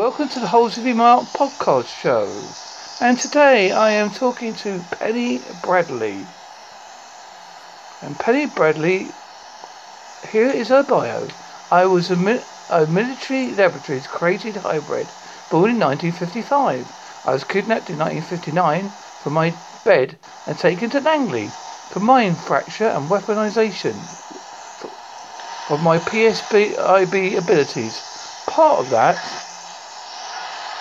Welcome to the Halsey Mark podcast show. And today I am talking to Penny Bradley. And Penny Bradley, here is her bio. I was a, a military laboratories created hybrid, born in 1955. I was kidnapped in 1959 from my bed and taken to Langley for mind fracture and weaponization of my PSIB abilities. Part of that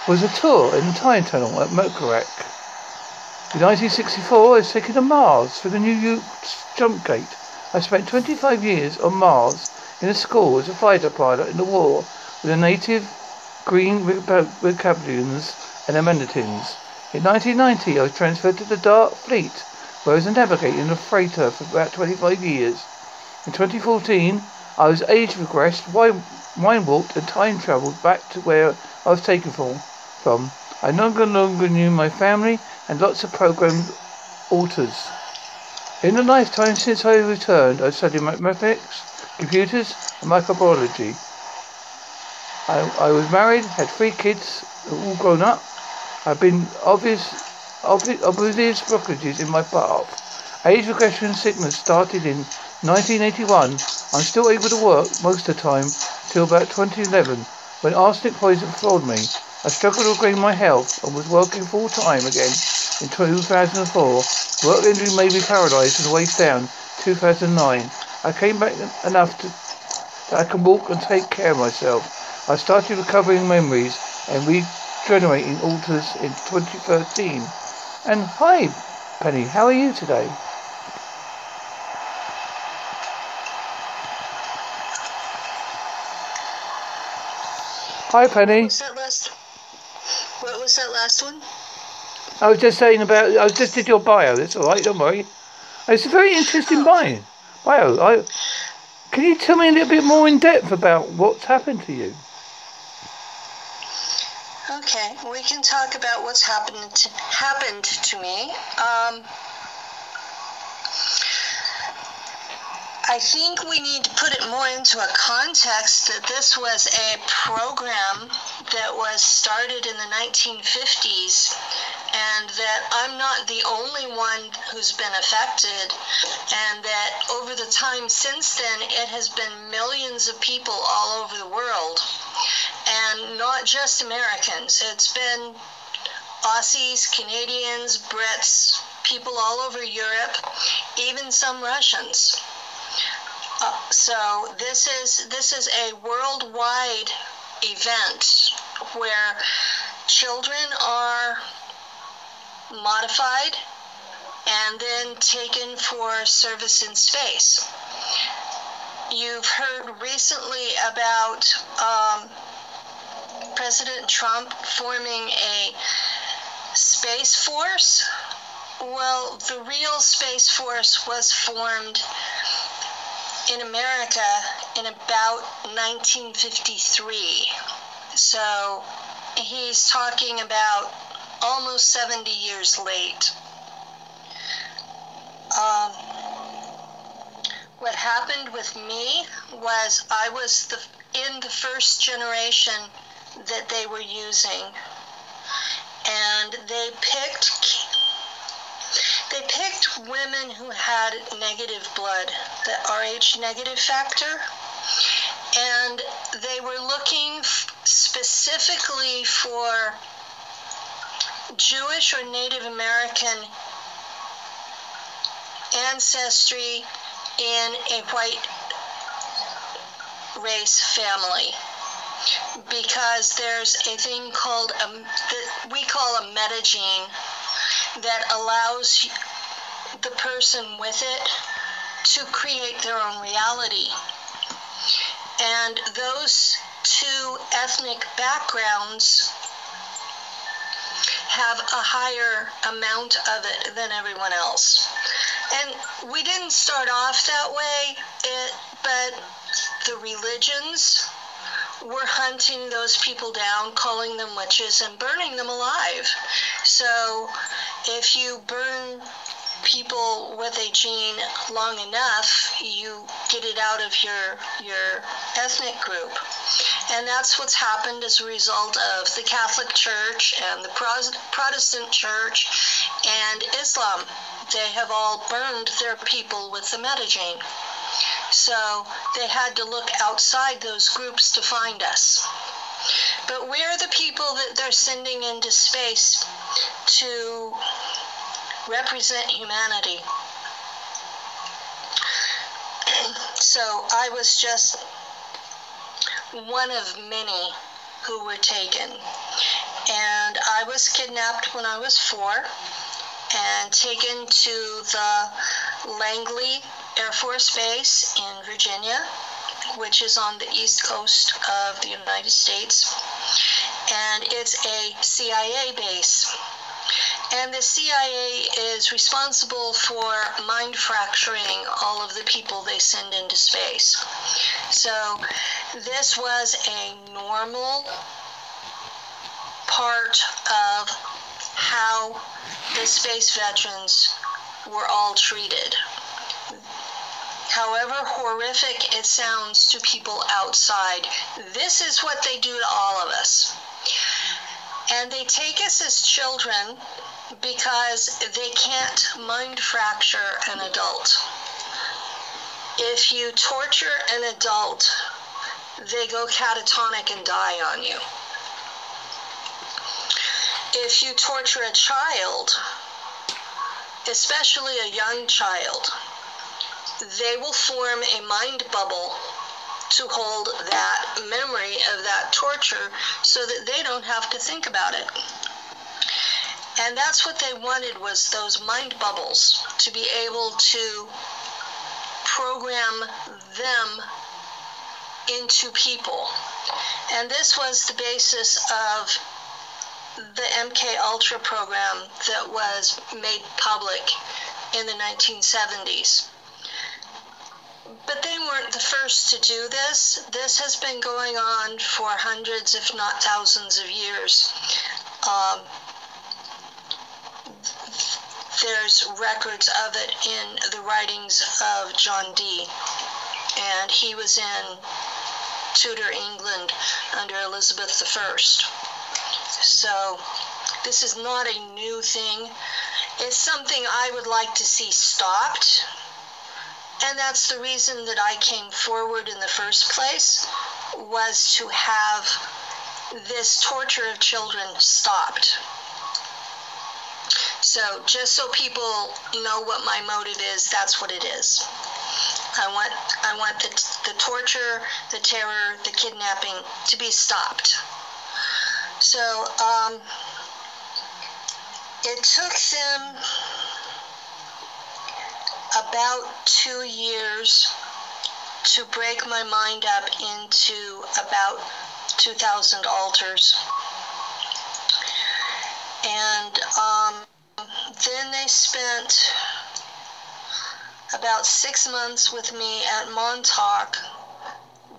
was a tour in the time tunnel at Montauk. In 1964, I was taken to Mars for the New jump gate. I spent 25 years on Mars in a school as a fighter pilot in the war with the native green Reptilians and Mantids. In 1990, I was transferred to the Dark Fleet, where I was a navigator in a freighter for about 25 years. In 2014, I was age regressed, wine walked, and time travelled back to where I was taken from from. I no longer knew my family and lots of programmed alters. In the lifetime since I returned, I studied mathematics, computers, and microbiology. I, I was married, had three kids, all grown up. I've been obvious, obvious, obvious blockages in my path. Age regression sickness started in 1981. I'm still able to work most of the time till about 2011 when arsenic poison floored me. I struggled to regain my health and was working full time again in 2004. Work injury made me paralysed from the waist down. 2009. I came back enough to, that I can walk and take care of myself. I started recovering memories and regenerating alters in 2013. And hi, Penny, how are you today? Hi, Penny. Was that last one? I was just saying about. I just did your bio. That's all right. Don't worry. It's a very interesting oh. bio. Bio. I, can you tell me a little bit more in depth about what's happened to you? Okay, we can talk about what's happened to, happened to me. Um, I think we need to put it more into a context that this was a program that was started in the 1950s and that I'm not the only one who's been affected and that over the time since then it has been millions of people all over the world and not just Americans. It's been Aussies, Canadians, Brits, people all over Europe, even some Russians. So this is this is a worldwide event where children are modified and then taken for service in space. You've heard recently about um, President Trump forming a space force. Well, the real space force was formed in America in about 1953. So he's talking about almost 70 years late. Um, what happened with me was I was the, in the first generation that they were using, and they picked they picked women who had negative blood, the Rh negative factor, and they were looking specifically for Jewish or Native American ancestry in a white race family. Because there's a thing called a, that we call a metagene that allows the person with it to create their own reality. And those two ethnic backgrounds have a higher amount of it than everyone else. And we didn't start off that way, it, but the religions were hunting those people down, calling them witches, and burning them alive. So if you burn people with a gene long enough, you get it out of your your ethnic group. And that's what's happened as a result of the Catholic Church and the Protestant Church and Islam. They have all burned their people with the metagene. So they had to look outside those groups to find us. But we're the people that they're sending into space to represent humanity. so I was just one of many who were taken. And I was kidnapped when I was four and taken to the Langley Air Force Base in Virginia, which is on the east coast of the United States. And it's a CIA base. And the CIA is responsible for mind fracturing all of the people they send into space. So this was a normal part of how the space veterans were all treated. However horrific it sounds to people outside, this is what they do to all of us. And they take us as children because they can't mind fracture an adult. If you torture an adult, they go catatonic and die on you. If you torture a child, especially a young child, they will form a mind bubble to hold that memory of that torture so that they don't have to think about it. And that's what they wanted was those mind bubbles to be able to program them into people. And this was the basis of the MK Ultra program that was made public in the 1970s. But they weren't the first to do this. This has been going on for hundreds, if not thousands, of years. Um, there's records of it in the writings of John Dee. And he was in Tudor England under Elizabeth I. So this is not a new thing. It's something I would like to see stopped. And that's the reason that I came forward in the first place was to have this torture of children stopped. So just so people know what my motive is, that's what it is. I want I want the, the torture, the terror, the kidnapping to be stopped. So um, it took them about two years to break my mind up into about 2,000 altars. And um, then they spent about six months with me at Montauk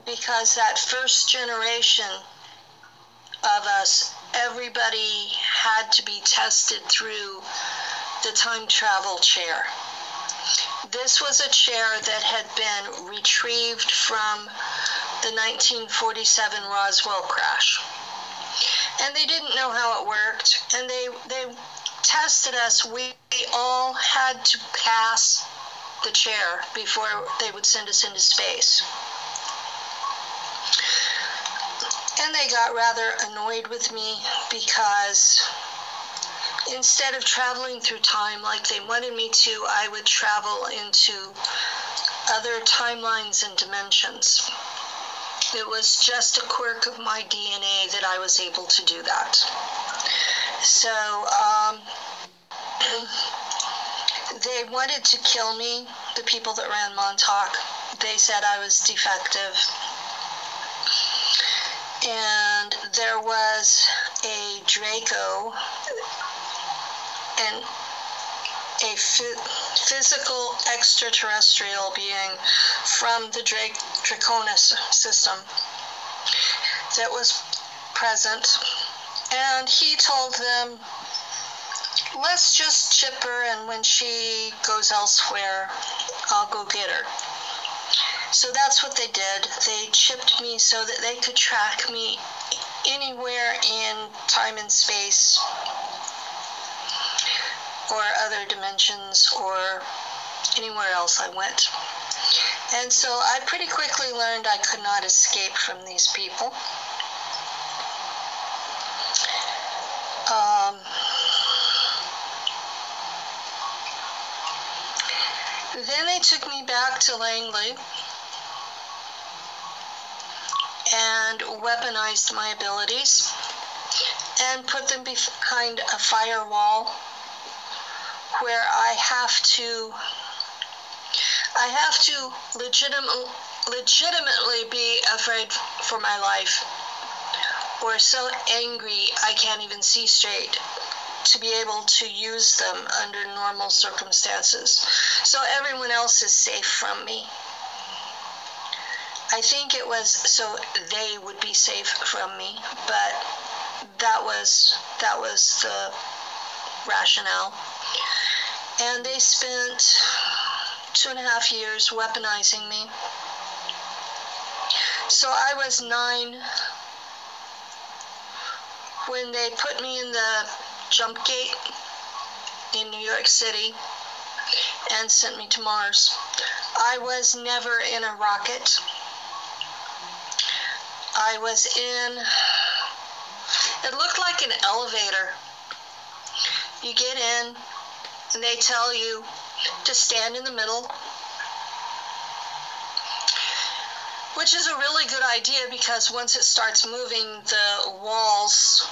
because that first generation of us, everybody had to be tested through the time travel chair. This was a chair that had been retrieved from the 1947 Roswell crash. And they didn't know how it worked, and they, they tested us. We all had to pass the chair before they would send us into space. And they got rather annoyed with me because instead of traveling through time like they wanted me to, I would travel into other timelines and dimensions. It was just a quirk of my DNA that I was able to do that. So, um, they wanted to kill me, the people that ran Montauk. They said I was defective. And there was a Draco and a physical extraterrestrial being from the Drake Draconis system that was present. And he told them let's just chip her, and when she goes elsewhere, I'll go get her. So that's what they did. They chipped me so that they could track me anywhere in time and space or other dimensions or anywhere else I went. And so I pretty quickly learned I could not escape from these people. Um, then they took me back to Langley and weaponized my abilities and put them behind a firewall where I have to I have to legitim- legitimately be afraid for my life or so angry I can't even see straight to be able to use them under normal circumstances. So everyone else is safe from me. I think it was so they would be safe from me, but that was that was the rationale. And they spent two and a half years weaponizing me. So I was nine when they put me in the jump gate in New York City and sent me to Mars. I was never in a rocket. I was in, it looked like an elevator. You get in, and they tell you to stand in the middle, which is a really good idea because once it starts moving, the walls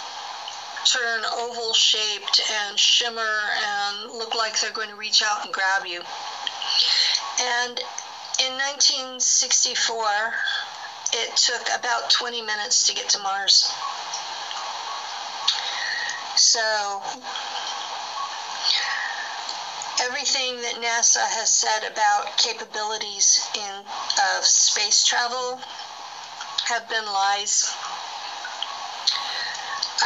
turn oval shaped and shimmer and look like they're going to reach out and grab you. And in 1964, it took about 20 minutes to get to Mars. So, everything that NASA has said about capabilities in of space travel have been lies.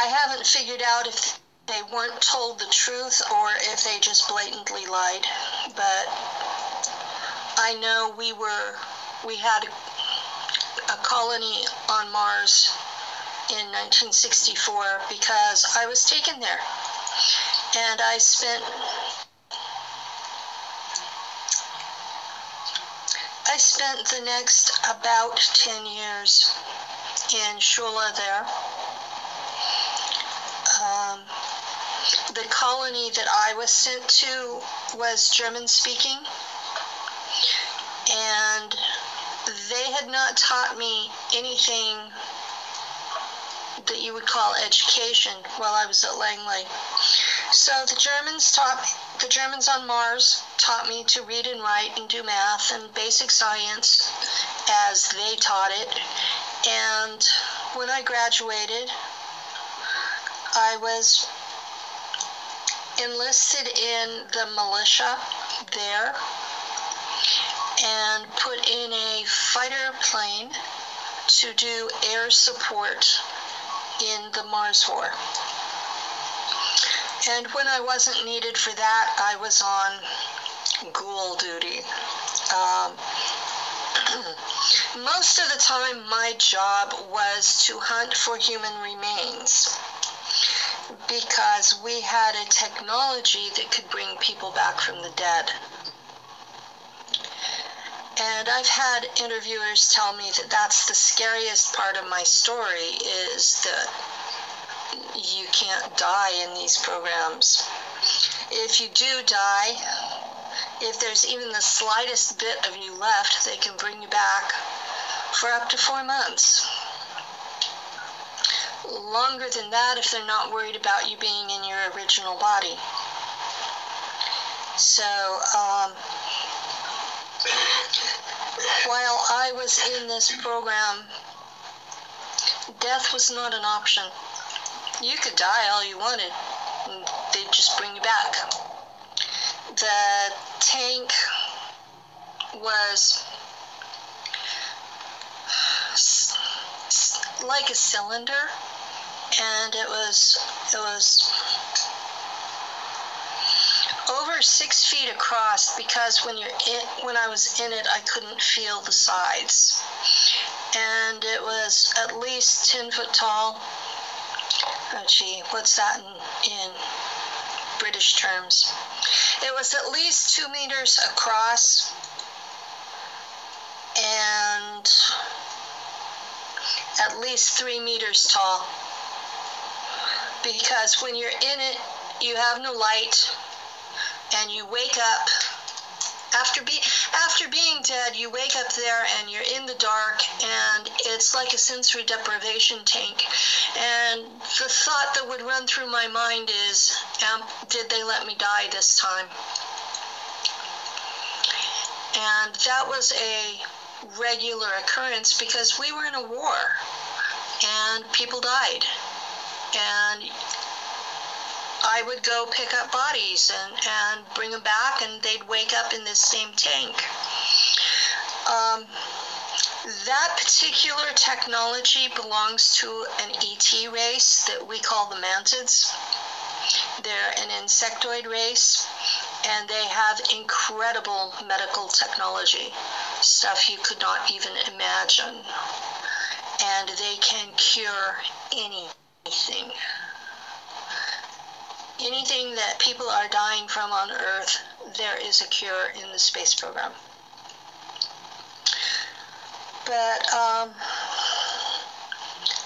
I haven't figured out if they weren't told the truth or if they just blatantly lied. But I know we were we had a colony on Mars in 1964 because I was taken there. And I spent I spent the next about 10 years in Shula there. Um, the colony that I was sent to was German speaking, and they had not taught me anything that you would call education while I was at Langley. So the Germans taught the Germans on Mars taught me to read and write and do math and basic science as they taught it. And when I graduated, I was enlisted in the militia there and put in a fighter plane to do air support in the Mars War. And when I wasn't needed for that, I was on ghoul duty. Um, most of the time, my job was to hunt for human remains because we had a technology that could bring people back from the dead. And I've had interviewers tell me that that's the scariest part of my story is that you can't die in these programs. If you do die, if there's even the slightest bit of you left, they can bring you back for up to four months. Longer than that if they're not worried about you being in your original body. So, um, while I was in this program, death was not an option. You could die all you wanted, and they'd just bring you back. The tank was like a cylinder, and it was it was over six feet across because when you're in, when I was in it, I couldn't feel the sides, and it was at least ten foot tall. Oh gee, what's that in, in British terms? It was at least two meters across and at least three meters tall. Because when you're in it, you have no light, and you wake up. After be after being dead you wake up there and you're in the dark and it's like a sensory deprivation tank. And the thought that would run through my mind is did they let me die this time? And that was a regular occurrence because we were in a war and people died and I would go pick up bodies and, and bring them back, and they'd wake up in this same tank. Um, that particular technology belongs to an ET race that we call the mantids. They're an insectoid race, and they have incredible medical technology, stuff you could not even imagine. And they can cure anything anything Anything that people are dying from on Earth, there is a cure in the space program. But um,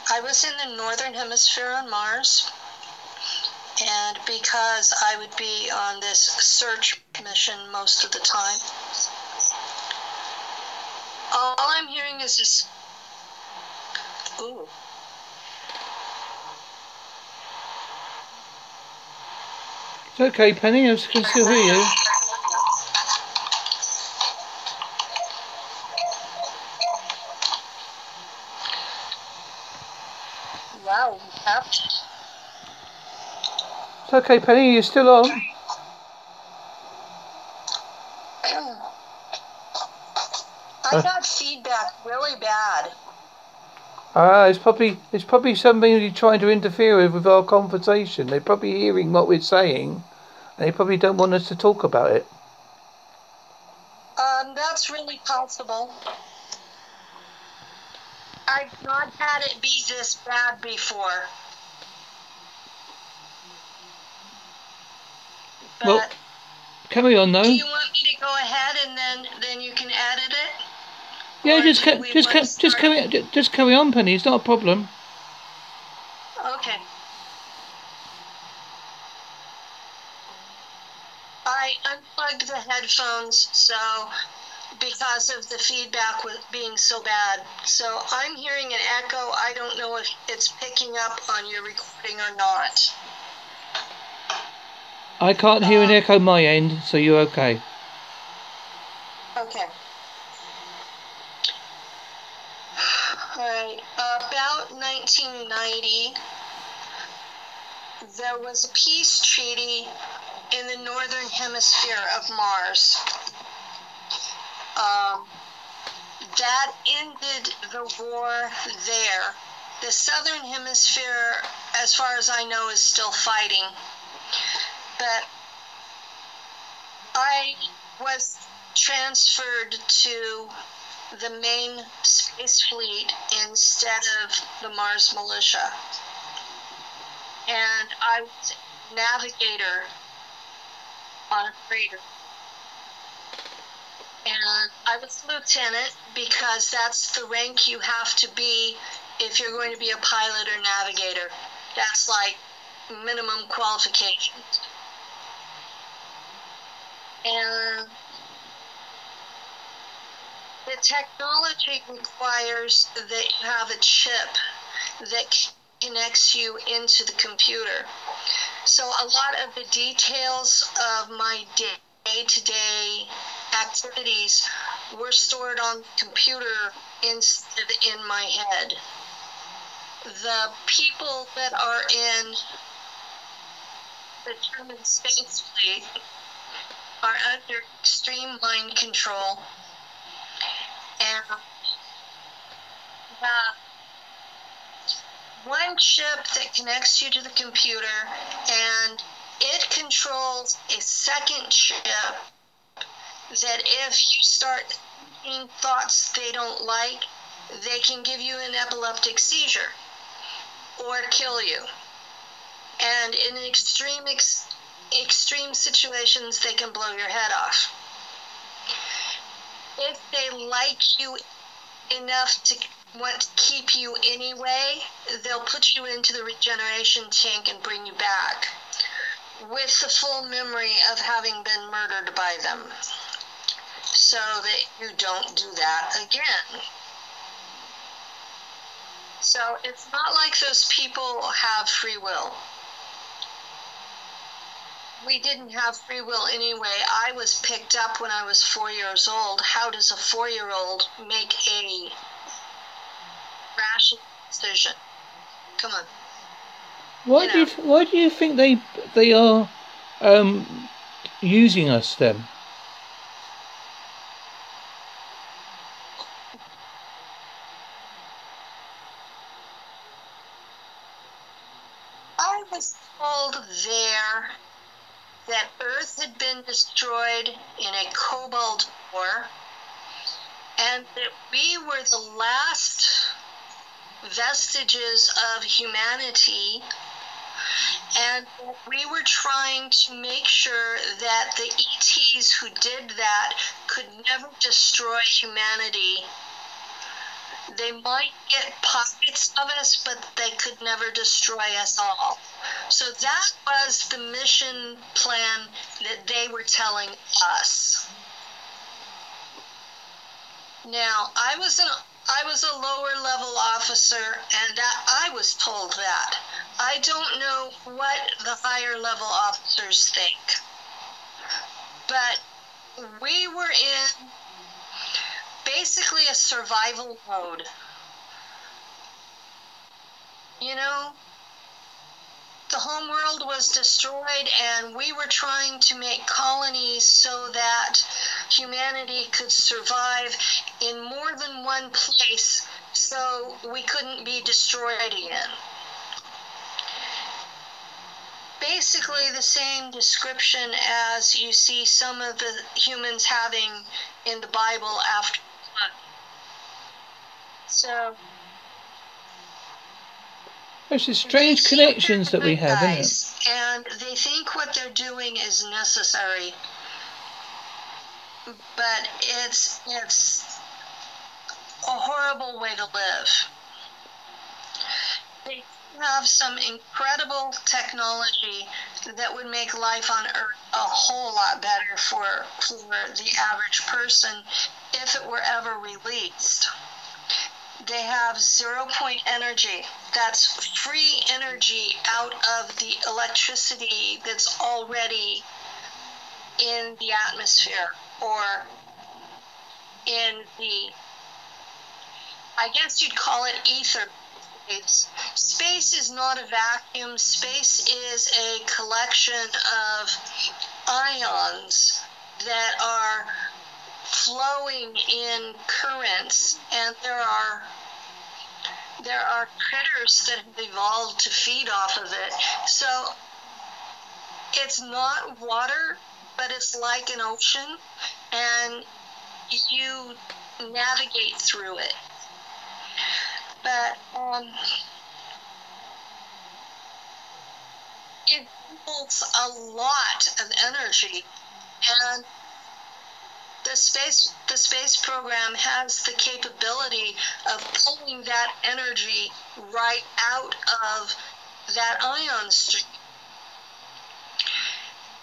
I was in the northern hemisphere on Mars, and because I would be on this search mission most of the time, all I'm hearing is this. Ooh. It's okay, Penny. I can still hear you. Wow. It's okay, Penny. You're still on. I got feedback really bad. Ah, it's probably it's probably somebody trying to interfere with, with our conversation. They're probably hearing what we're saying, and they probably don't want us to talk about it. Um, that's really possible. I've not had it be this bad before. But Well, Carry on, do though. you want me to go ahead and then then you can edit it? Yeah, just ca- just ca- just carry ju- just carry on, Penny. It's not a problem. Okay. I unplugged the headphones, so because of the feedback with being so bad. So I'm hearing an echo. I don't know if it's picking up on your recording or not. I can't hear an uh, echo my end, so you're. Okay. All right. About 1990, there was a peace treaty in the northern hemisphere of Mars. Um, that ended the war there. The southern hemisphere, as far as I know, is still fighting. But I was transferred to the main space fleet instead of the Mars militia. And I was navigator on a freighter. And I was lieutenant because that's the rank you have to be if you're going to be a pilot or navigator. That's like minimum qualifications. And the technology requires that you have a chip that connects you into the computer. So a lot of the details of my day to day activities were stored on the computer instead of in my head. The people that are in the German space fleet are under extreme mind control and one chip that connects you to the computer and it controls a second chip that if you start thinking thoughts they don't like, they can give you an epileptic seizure or kill you. And in extreme ex- extreme situations, they can blow your head off. If they like you enough to want to keep you anyway, they'll put you into the regeneration tank and bring you back with the full memory of having been murdered by them so that you don't do that again. So it's not like those people have free will. We didn't have free will anyway. I was picked up when I was four years old. How does a four year old make a rational decision? Come on. Why You do you know. why do you think they they are um, using us then? I was told there that Earth had been destroyed in a cobalt war and that we were the last vestiges of humanity and we were trying to make sure that the ETs who did that could never destroy humanity. They might get pockets of us, but they could never destroy us all. So that was the mission plan that they were telling us. Now, I was an I was a lower level officer and I was told that. I don't know what the higher level officers think. But we were in basically a survival mode. You know, the home world was destroyed, and we were trying to make colonies so that humanity could survive in more than one place so we couldn't be destroyed again. Basically, the same description as you see some of the humans having in the Bible after. So, There's these strange connections that we have, isn't it? And they think what they're doing is necessary. But it's it's a horrible way to live. They have some incredible technology that would make life on Earth a whole lot better for for the average person if it were ever released. They have zero point energy. That's free energy out of the electricity that's already in the atmosphere or in the, I guess you'd call it ether. It's, space is not a vacuum. Space is a collection of ions that are flowing in currents, and there are there are critters that have evolved to feed off of it. So it's not water, but it's like an ocean, and you navigate through it. But um, it holds a lot of energy, and the space the space program has the capability of pulling that energy right out of that ion stream.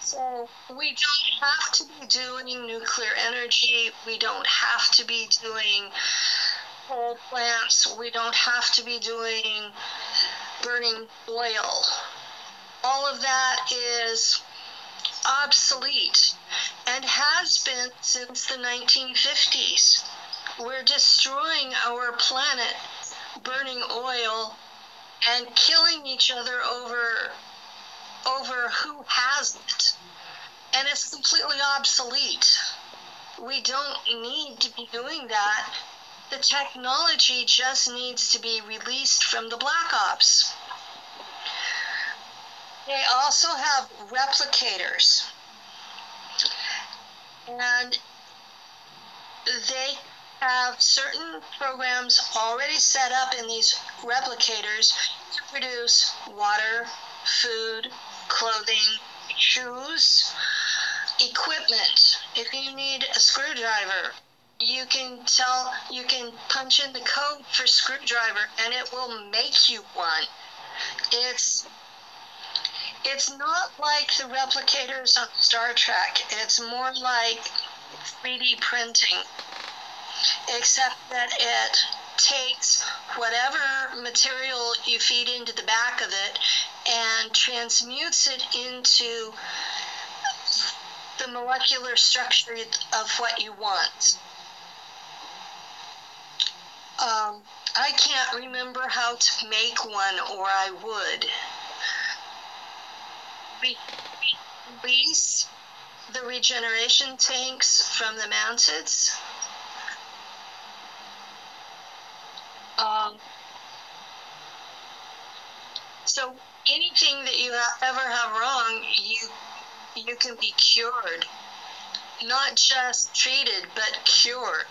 So we don't have to be doing nuclear energy. We don't have to be doing coal plants. We don't have to be doing burning oil. All of that is obsolete and has been since the 1950s. We're destroying our planet, burning oil, and killing each other over over who has it. And it's completely obsolete. We don't need to be doing that. The technology just needs to be released from the Black Ops. They also have replicators. And they have certain programs already set up in these replicators to produce water, food, clothing, shoes, equipment. If you need a screwdriver, you can tell you can punch in the code for screwdriver and it will make you one. It's it's not like the replicators on Star Trek. It's more like 3D printing, except that it takes whatever material you feed into the back of it and transmutes it into the molecular structure of what you want. Um, I can't remember how to make one, or I would. Release the regeneration tanks from the mountains. Um, so anything that you ever have wrong, you you can be cured, not just treated, but cured.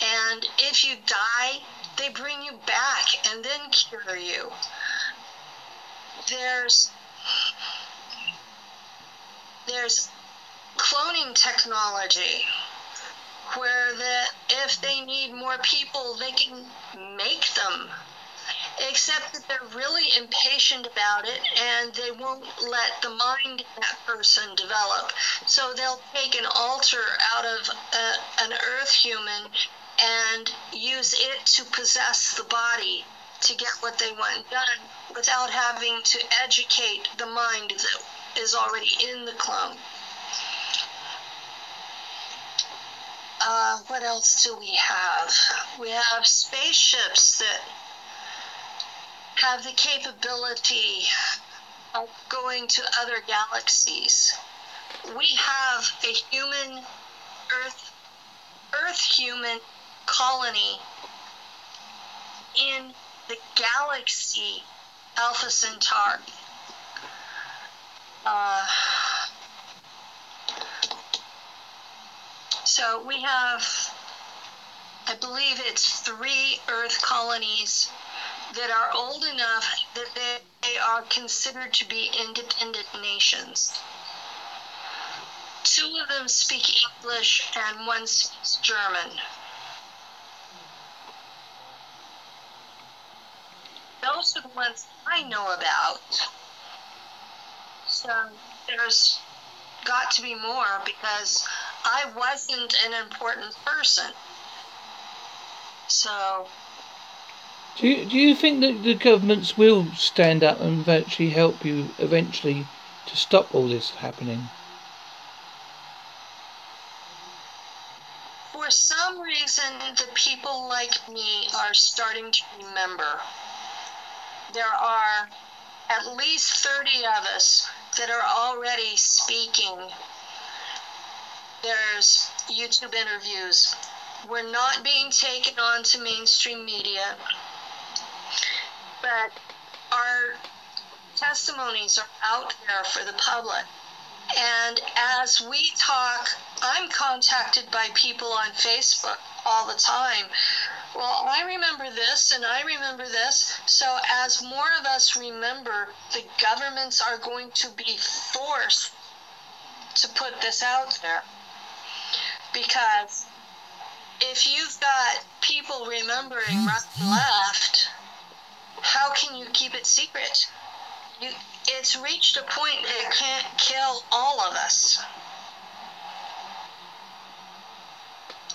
And if you die, they bring you back and then cure you. There's there's cloning technology where that if they need more people they can make them. Except that they're really impatient about it and they won't let the mind of that person develop. So they'll take an alter out of a, an earth human and use it to possess the body to get what they want done without having to educate the mind that is already in the clone. Uh, what else do we have? We have spaceships that have the capability of going to other galaxies. We have a human Earth Earth human colony in the galaxy Alpha Centauri. Uh, so we have, I believe it's three Earth colonies that are old enough that they are considered to be independent nations. Two of them speak English and one speaks German. Those are the ones I know about. So um, there's got to be more because I wasn't an important person. So. Do you, do you think that the governments will stand up and actually help you eventually to stop all this happening? For some reason, the people like me are starting to remember. There are at least 30 of us that are already speaking there's YouTube interviews. We're not being taken on to mainstream media, but our testimonies are out there for the public. And as we talk, I'm contacted by people on Facebook all the time. Well, I remember this and I remember this. So, as more of us remember, the governments are going to be forced to put this out there because if you've got people remembering right and left, how can you keep it secret? You, it's reached a point that it can't kill all of us.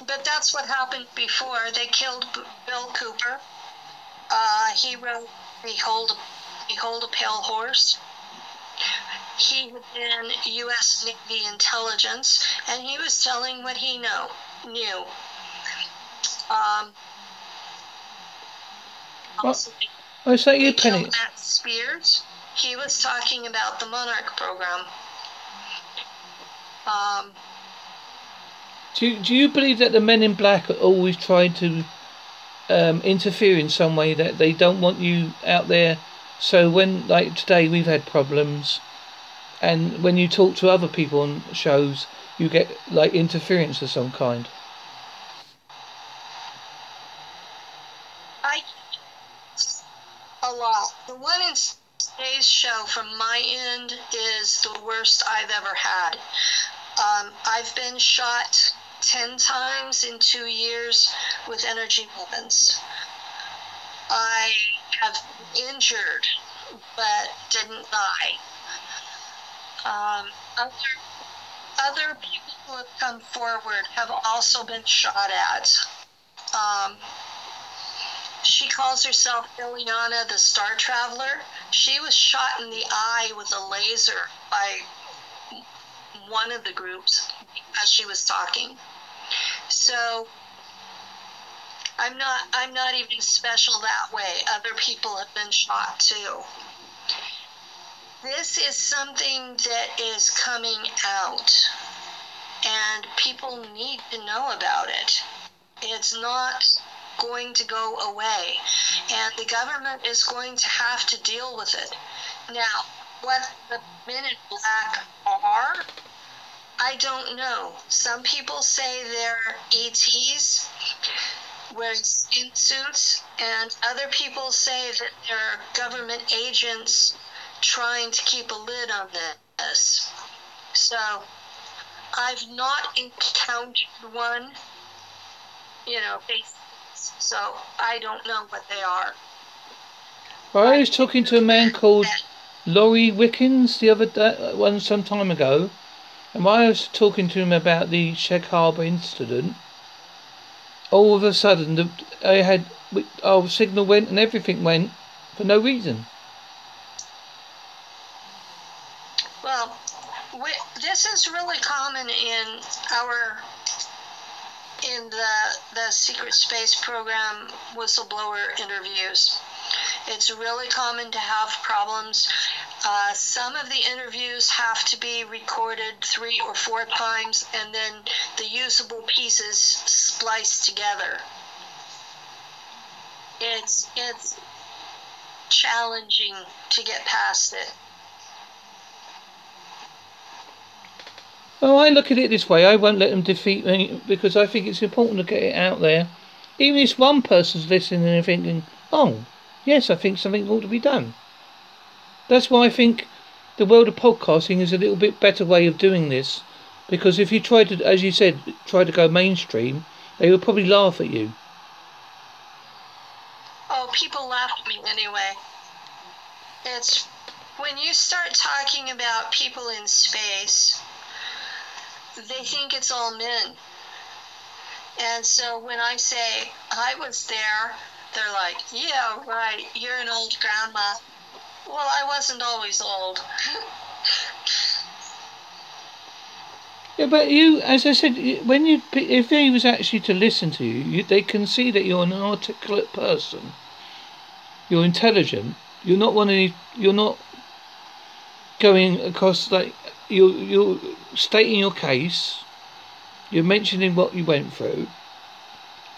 But that's what happened before. They killed B- Bill Cooper. Uh, he wrote "Behold, Behold a Pale Horse." he had been U.S. Navy intelligence, and he was telling what he know knew. Um, also, I say you, Penny. Max Spiers. He was talking about the Monarch program. Um, do you, do you believe that the men in black are always trying to um, interfere in some way that they don't want you out there? So when like today we've had problems and when you talk to other people on shows, you get like interference of some kind. I a lot. The one in today's show from my end is the worst I've ever had. Um, I've been shot 10 times in two years with energy weapons. I have injured but didn't die. Um, other, other people who have come forward have also been shot at. Um, she calls herself Ileana the Star Traveler. She was shot in the eye with a laser by one of the groups as she was talking. So I'm not I'm not even special that way. Other people have been shot too. This is something that is coming out and people need to know about it. It's not going to go away and the government is going to have to deal with it. Now, what the men in black are I don't know. Some people say they're ETs wearing skin suits, and other people say that they're government agents trying to keep a lid on this. So I've not encountered one, you know, so I don't know what they are. I was talking to a man called Laurie Wickens the other day, uh, one some time ago, and while I was talking to him about the Shag Harbour incident, all of a sudden the, I had our signal went and everything went for no reason. Well, we, this is really common in our in the the secret space program whistleblower interviews. It's really common to have problems uh, some of the interviews have to be recorded three or four times and then the usable pieces spliced together. It's it's challenging to get past it. Well, I look at it this way. I won't let them defeat me because I think it's important to get it out there. Even if one person's listening and thinking, oh, yes, I think something ought to be done. That's why I think the world of podcasting is a little bit better way of doing this. Because if you try to, as you said, try to go mainstream, they would probably laugh at you. Oh, people laugh at me anyway. It's when you start talking about people in space, they think it's all men. And so when I say I was there, they're like, yeah, right, you're an old grandma. Well, I wasn't always old. yeah, but you, as I said, when you, if they was actually to listen to you, you, they can see that you're an articulate person. You're intelligent. You're not one of you're not going across like you you're stating your case. You're mentioning what you went through,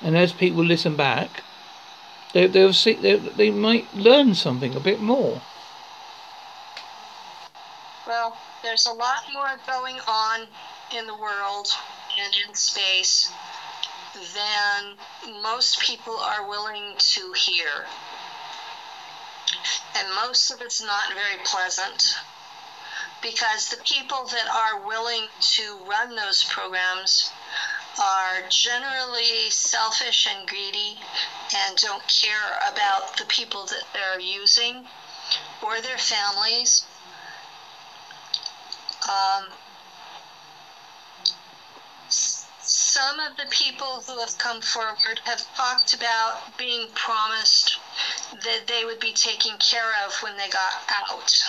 and as people listen back, they they'll see they they might learn something a bit more. Well, there's a lot more going on in the world and in space than most people are willing to hear. And most of it's not very pleasant because the people that are willing to run those programs are generally selfish and greedy and don't care about the people that they're using or their families um, some of the people who have come forward have talked about being promised that they would be taken care of when they got out.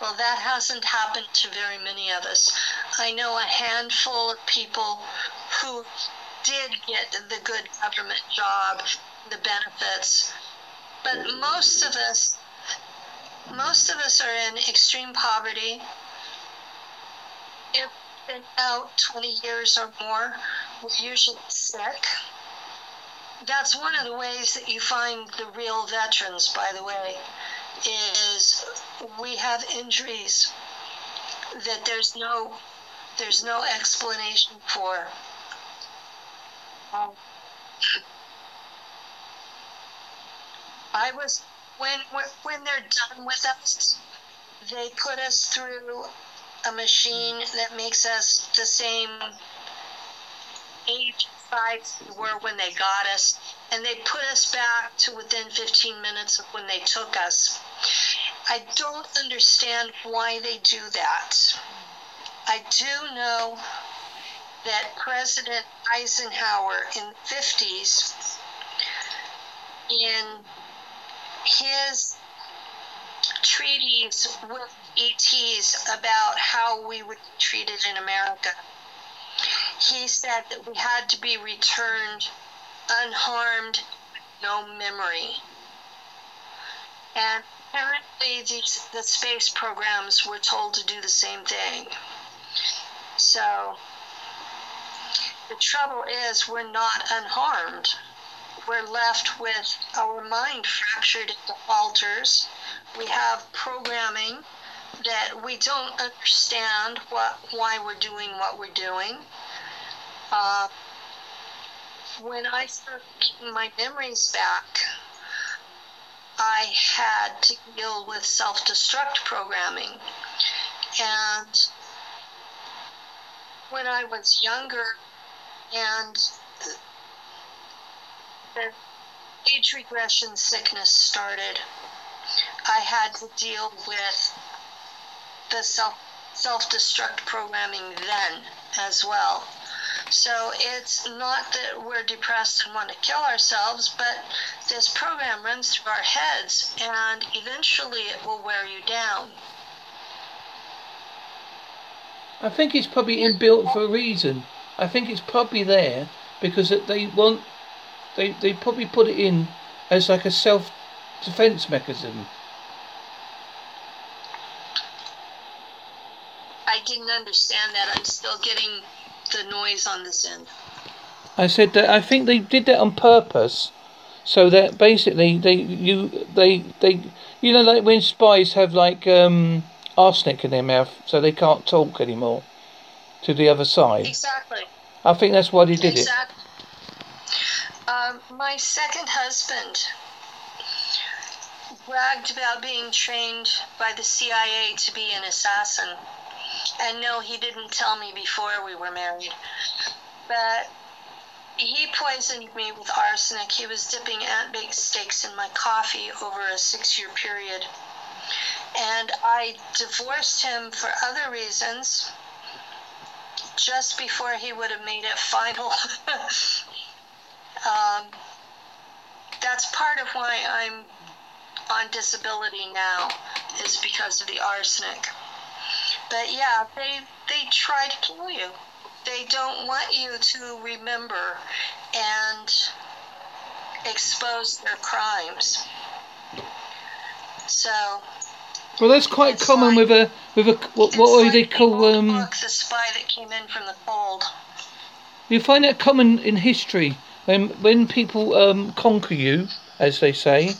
Well, that hasn't happened to very many of us. I know a handful of people who did get the good government job, the benefits, but most of us, most of us are in extreme poverty if been out 20 years or more, we're usually sick. That's one of the ways that you find the real veterans, by the way, is we have injuries that there's no there's no explanation for. I was when when they're done with us, they put us through a machine that makes us the same age size we were when they got us, and they put us back to within 15 minutes of when they took us. I don't understand why they do that. I do know that President Eisenhower in the 50s, in his treaties with ETs about how we would be treated in America, he said that we had to be returned unharmed, no memory. And apparently, these, the space programs were told to do the same thing. So, the trouble is, we're not unharmed. We're left with our mind fractured into alters. We have programming that we don't understand what why we're doing what we're doing. Uh, when I started getting my memories back, I had to deal with self destruct programming. And when I was younger and the age regression sickness started, I had to deal with the self self destruct programming then as well. So it's not that we're depressed and want to kill ourselves, but this program runs through our heads and eventually it will wear you down. I think it's probably inbuilt for a reason. I think it's probably there because they want they they probably put it in as like a self defense mechanism. I didn't understand that. I'm still getting the noise on this end. I said that I think they did that on purpose, so that basically they you they they you know like when spies have like um, arsenic in their mouth, so they can't talk anymore to the other side. Exactly. I think that's why they did exactly. it. Um, my second husband bragged about being trained by the CIA to be an assassin. And no, he didn't tell me before we were married. But he poisoned me with arsenic. He was dipping ant baked steaks in my coffee over a six year period. And I divorced him for other reasons just before he would have made it final. um, that's part of why I'm on disability now, is because of the arsenic. But yeah, they they try to kill you. They don't want you to remember and expose their crimes. So. Well, that's quite common like, with a with a what what like they call um. Book, the spy that came in from the cold. You find that common in history when when people um, conquer you, as they say,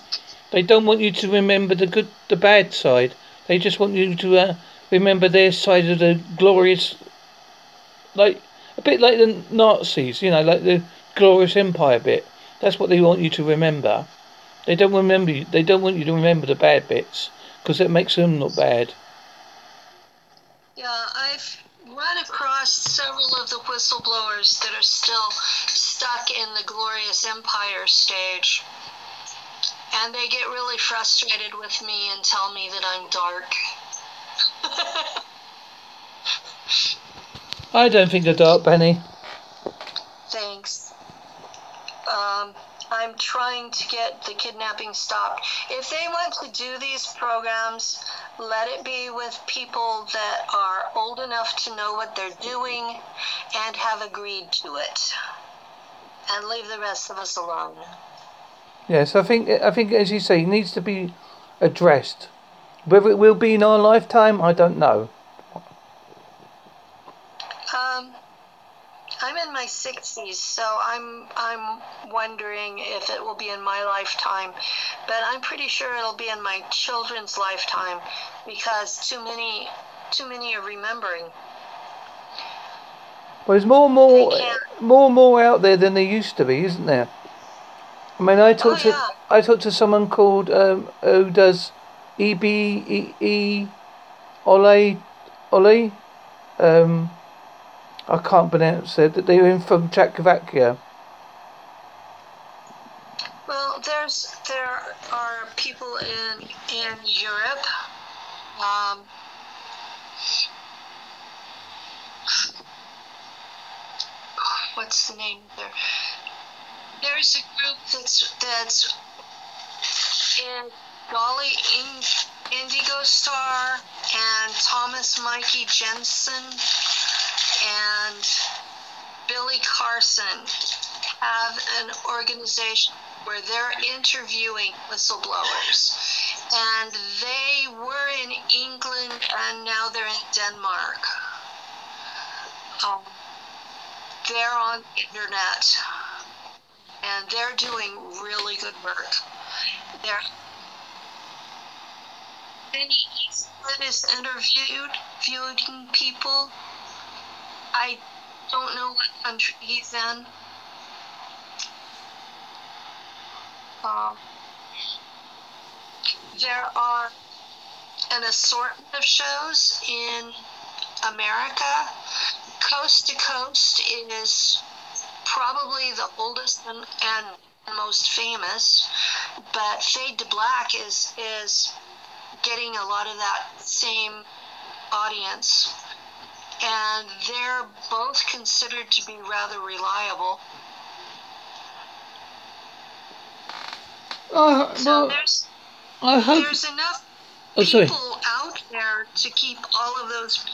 they don't want you to remember the good, the bad side. They just want you to uh, remember their side of the glorious, like a bit like the Nazis, you know, like the glorious empire bit. That's what they want you to remember. They don't remember. You, they don't want you to remember the bad bits because it makes them look bad. Yeah, I've run across several of the whistleblowers that are still stuck in the glorious empire stage. And they get really frustrated with me and tell me that I'm dark. I don't think they're dark, Penny. Thanks. Um, I'm trying to get the kidnapping stopped. If they want to do these programs, let it be with people that are old enough to know what they're doing and have agreed to it. And leave the rest of us alone. Yes, I think I think as you say, it needs to be addressed. Whether it will be in our lifetime, I don't know. Um, I'm in my 60s, so I'm I'm wondering if it will be in my lifetime, but I'm pretty sure it'll be in my children's lifetime because too many too many are remembering. Well, there's more and more, more and more out there than there used to be, isn't there? I mean, I talked Oh, to yeah. I talked to someone called um, who does E B E E Ole Ole. Um, I can't pronounce it. That they were in from Czechoslovakia. Well, there's there are people in in Europe. Um, what's the name there? There's a group that's that's in Dolly in, Indigo Star and Thomas Mikey Jensen and Billy Carson have an organization where they're interviewing whistleblowers. And they were in England and now they're in Denmark. Um, they're on the internet and they're doing really good work. They're Benny Eastwood is interviewed viewing people. I don't know what country he's in. Um, there are an assortment of shows in America. Coast to Coast is probably the oldest and, and most famous, but Fade to Black is is getting a lot of that same audience, and they're both considered to be rather reliable. Oh, So well, there's I hope. there's enough Oh, sorry. people out there to keep all of those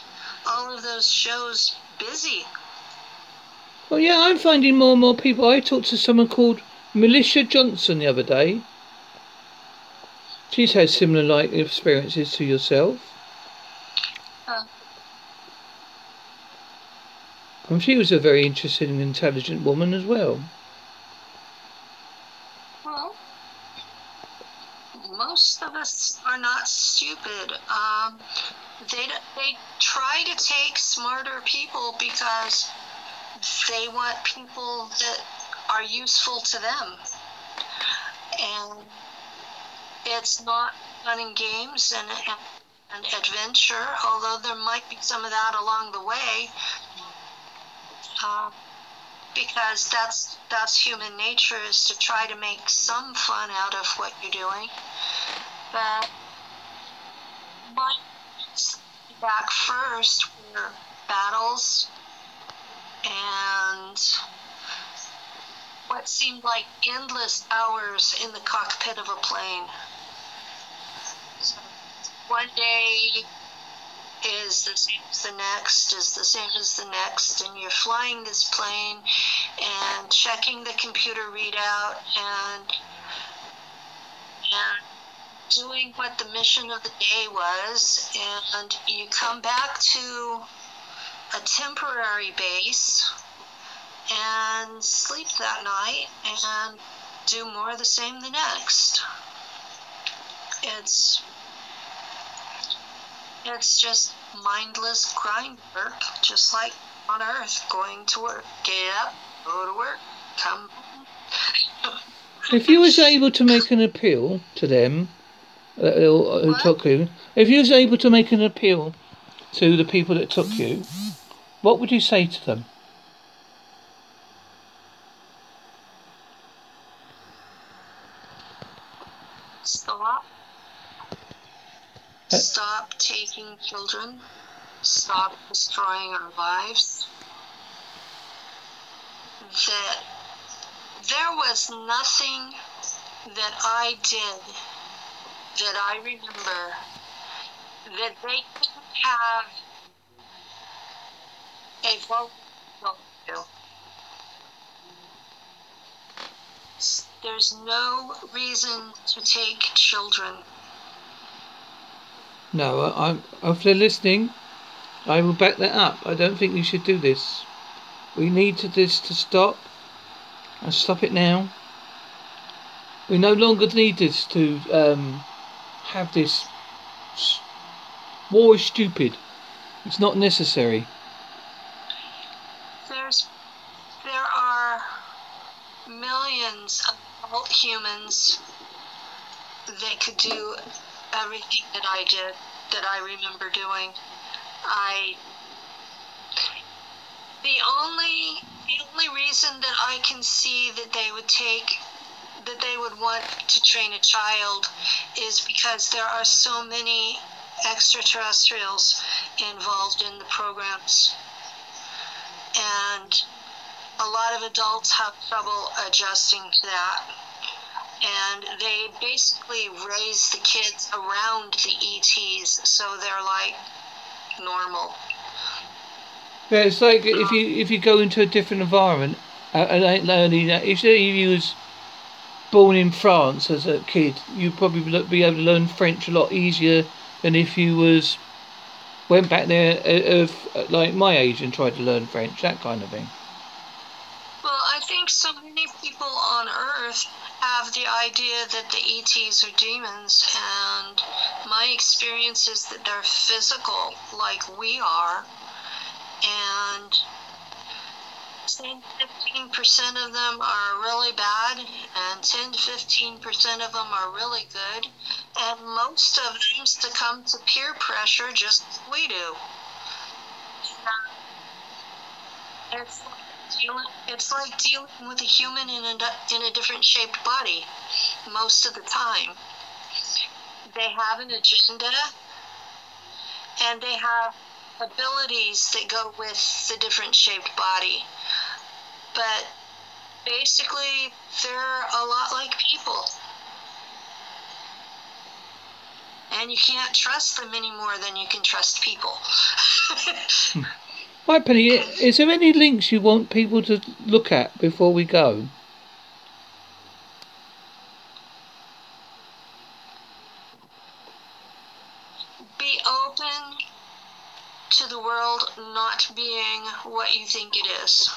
all of those shows busy. Well, yeah, I'm finding more and more people. I talked to someone called Militia Johnson the other day. She's had similar like experiences to yourself. And she was a very interesting and intelligent woman as well. Well, most of us are not stupid. Um, they they try to take smarter people because they want people that are useful to them, and it's not fun and games and, and, adventure. Although there might be some of that along the way. Because that's that's human nature is to try to make some fun out of what you're doing. But my back first were battles and what seemed like endless hours in the cockpit of a plane. So one day is the same as the next, is the same as the next, and you're flying this plane and checking the computer readout and and doing what the mission of the day was, and you come back to a temporary base and sleep that night and do more of the same the next. It's it's just mindless grind work, just like on Earth, going to work, get up, go to work, come. If you was able to make an appeal to them, uh, who who What? took you, if you was able to make an appeal to the people that took you, what would you say to them? Stop. Uh, Uh, Stop taking children. Stop destroying our lives. That there was nothing that I did that I remember that they couldn't have a vote. There's no reason to take children. No, I, I'm after listening, I will back that up. I don't think you should do this. We need to this to stop, and stop it now. We no longer need this to um, have this. War is stupid. It's not necessary. There's, there are millions of humans that could do everything that I did, that I remember doing. I, the only, the only reason that I can see that they would take that they would want to train a child is because there are so many extraterrestrials involved in the programs. And a lot of adults have trouble adjusting to that. And they basically raise the kids around the ETs so they're like normal. Yeah, it's like if you if you go into a different environment, uh, and only that, if you was born in France as a kid, you'd probably be able to learn French a lot easier than if you was went back there uh, of uh, like my age and tried to learn French, that kind of thing. Well, I think so many people on Earth have the idea that the ETs are demons, and my experience is that they're physical, like we are, and 10 15% of them are really bad, and 10 15% of them are really good, and most of them succumb to peer pressure just as we do. It's like dealing, it's like dealing with a human in a, in a different shaped body most of the time. They have an agenda, and they have abilities that go with the different shaped body but basically they're a lot like people. And you can't trust them any more than you can trust people. Hmm. Right, Penny, is there any links you want people to look at before we go? Be open to the world not being what you think it is.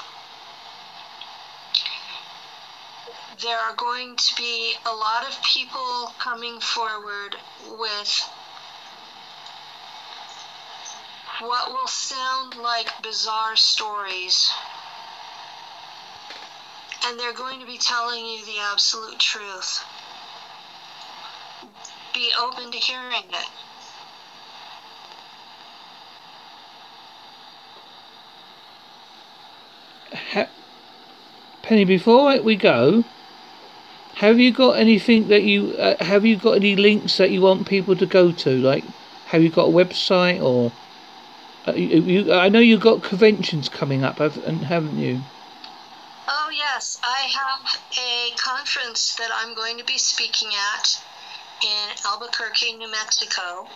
there are going to be a lot of people coming forward with what will sound like bizarre stories. And they're going to be telling you the absolute truth. Be open to hearing it. Penny, before we go, have you got anything that you uh, have you got any links that you want people to go to? Like, have you got a website or? Uh, you, you, I know you've got conventions coming up, haven't you? Oh yes, I have a conference that I'm going to be speaking at in Albuquerque, New Mexico,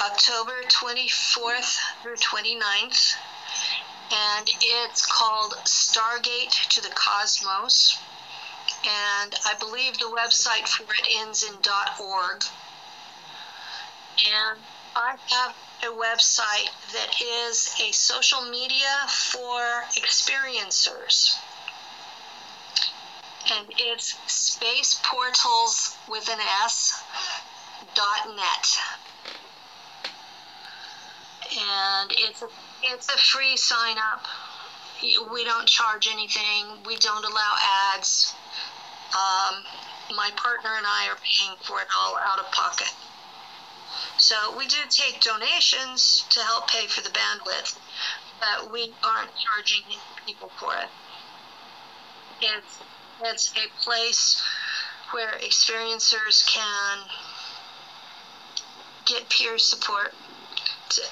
October 24th through 29th, and it's called Stargate to the Cosmos and I believe the website for it ends in .org. And I have a website that is a social media for experiencers. And it's Space Portals with an S dot net. And it's a, it's a free sign up. We don't charge anything. We don't allow ads. Um, my partner and I are paying for it all out of pocket. So we do take donations to help pay for the bandwidth, but we aren't charging people for it. It's, it's a place where experiencers can get peer support to,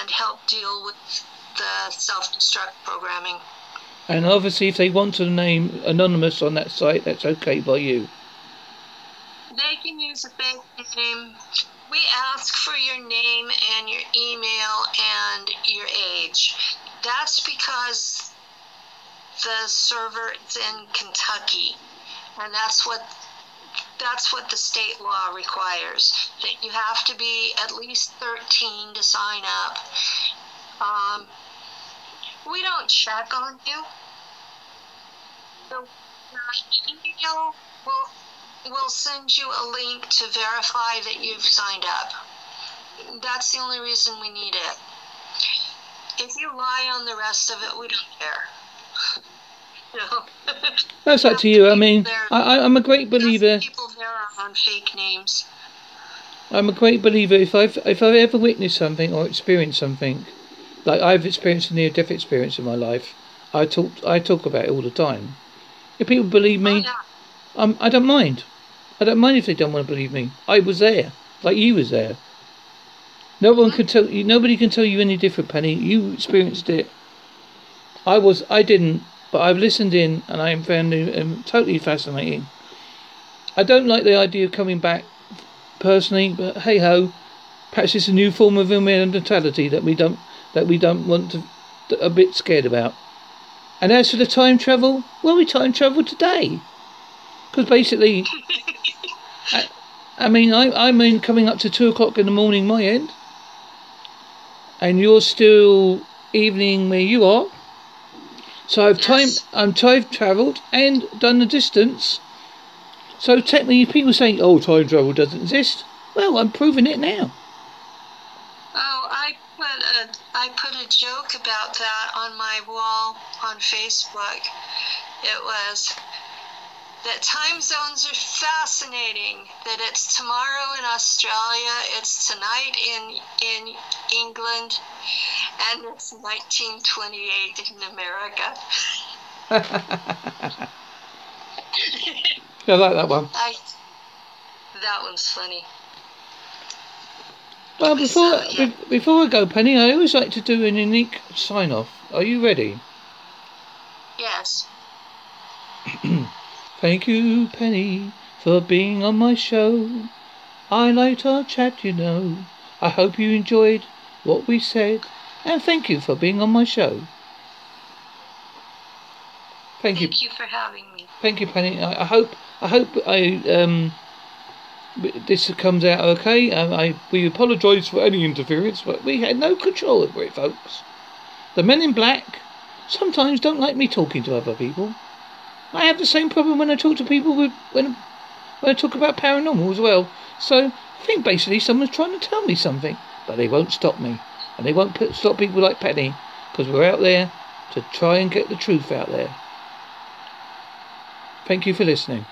and help deal with the self destruct programming. And obviously, if they want to name anonymous on that site, that's okay by you. They can use a fake name. We ask for your name and your email and your age. That's because the server is in Kentucky, and that's what that's what the state law requires. That you have to be at least 13 to sign up. Um, we don't check on you. So email will will send you a link to verify that you've signed up. That's the only reason we need it. if you lie on the rest of it, we don't care. know? That's up to you. I mean, I, I'm a great believer. People there are on fake names. I'm a great believer. If I've if I've ever witnessed something or experienced something, like I've experienced a near death experience in my life, I talk I talk about it all the time. If people believe me, Oh, yeah. um, I don't mind. I don't mind if they don't want to believe me. I was there, like you was there. No one can tell you. Nobody can tell you any different, Penny. You experienced it. I was. I didn't, but I've listened in, and I found it um, totally fascinating. I don't like the idea of coming back, personally, but hey ho. Perhaps it's a new form of immortality that we don't that we don't want to a bit scared about. And as for the time travel, well, we time travel today. Because basically, I, I mean, I, I'm in coming up to two o'clock in the morning, my end. And you're still evening where you are. So I've time, I'm time travelled and done the distance. So technically, people saying, "Oh, time travel doesn't exist." Well, I'm proving it now. Oh, I put a I put a joke about that on my wall on Facebook. It was that time zones are fascinating. That it's tomorrow in Australia, it's tonight in in England, and it's 1928 in America. I like that one. I that one's funny. Well, before So, yeah. before I go, Penny, I always like to do an unique sign off. Are you ready? Yes. Thank you, Penny, for being on my show. I liked our chat, you know. I hope you enjoyed what we said, and thank you for being on my show. Thank you, Thank you for having me. thank you, Penny. I, I hope I hope I um this comes out okay. I we apologise for any interference, but we had no control over it, folks. The men in black sometimes don't like me talking to other people. I have the same problem when I talk to people with when when I talk about paranormal as well. So I think basically someone's trying to tell me something, but they won't stop me, and they won't put, stop people like Penny because we're out there to try and get the truth out there. Thank you for listening.